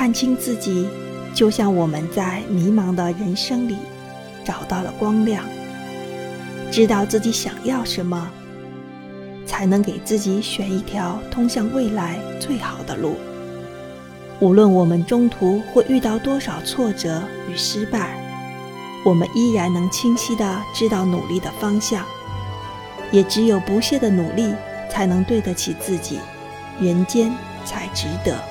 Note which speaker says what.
Speaker 1: 看清自己，就像我们在迷茫的人生里找到了光亮，知道自己想要什么，才能给自己选一条通向未来最好的路。无论我们中途会遇到多少挫折与失败，我们依然能清晰地知道努力的方向。也只有不懈的努力，才能对得起自己，人间才值得。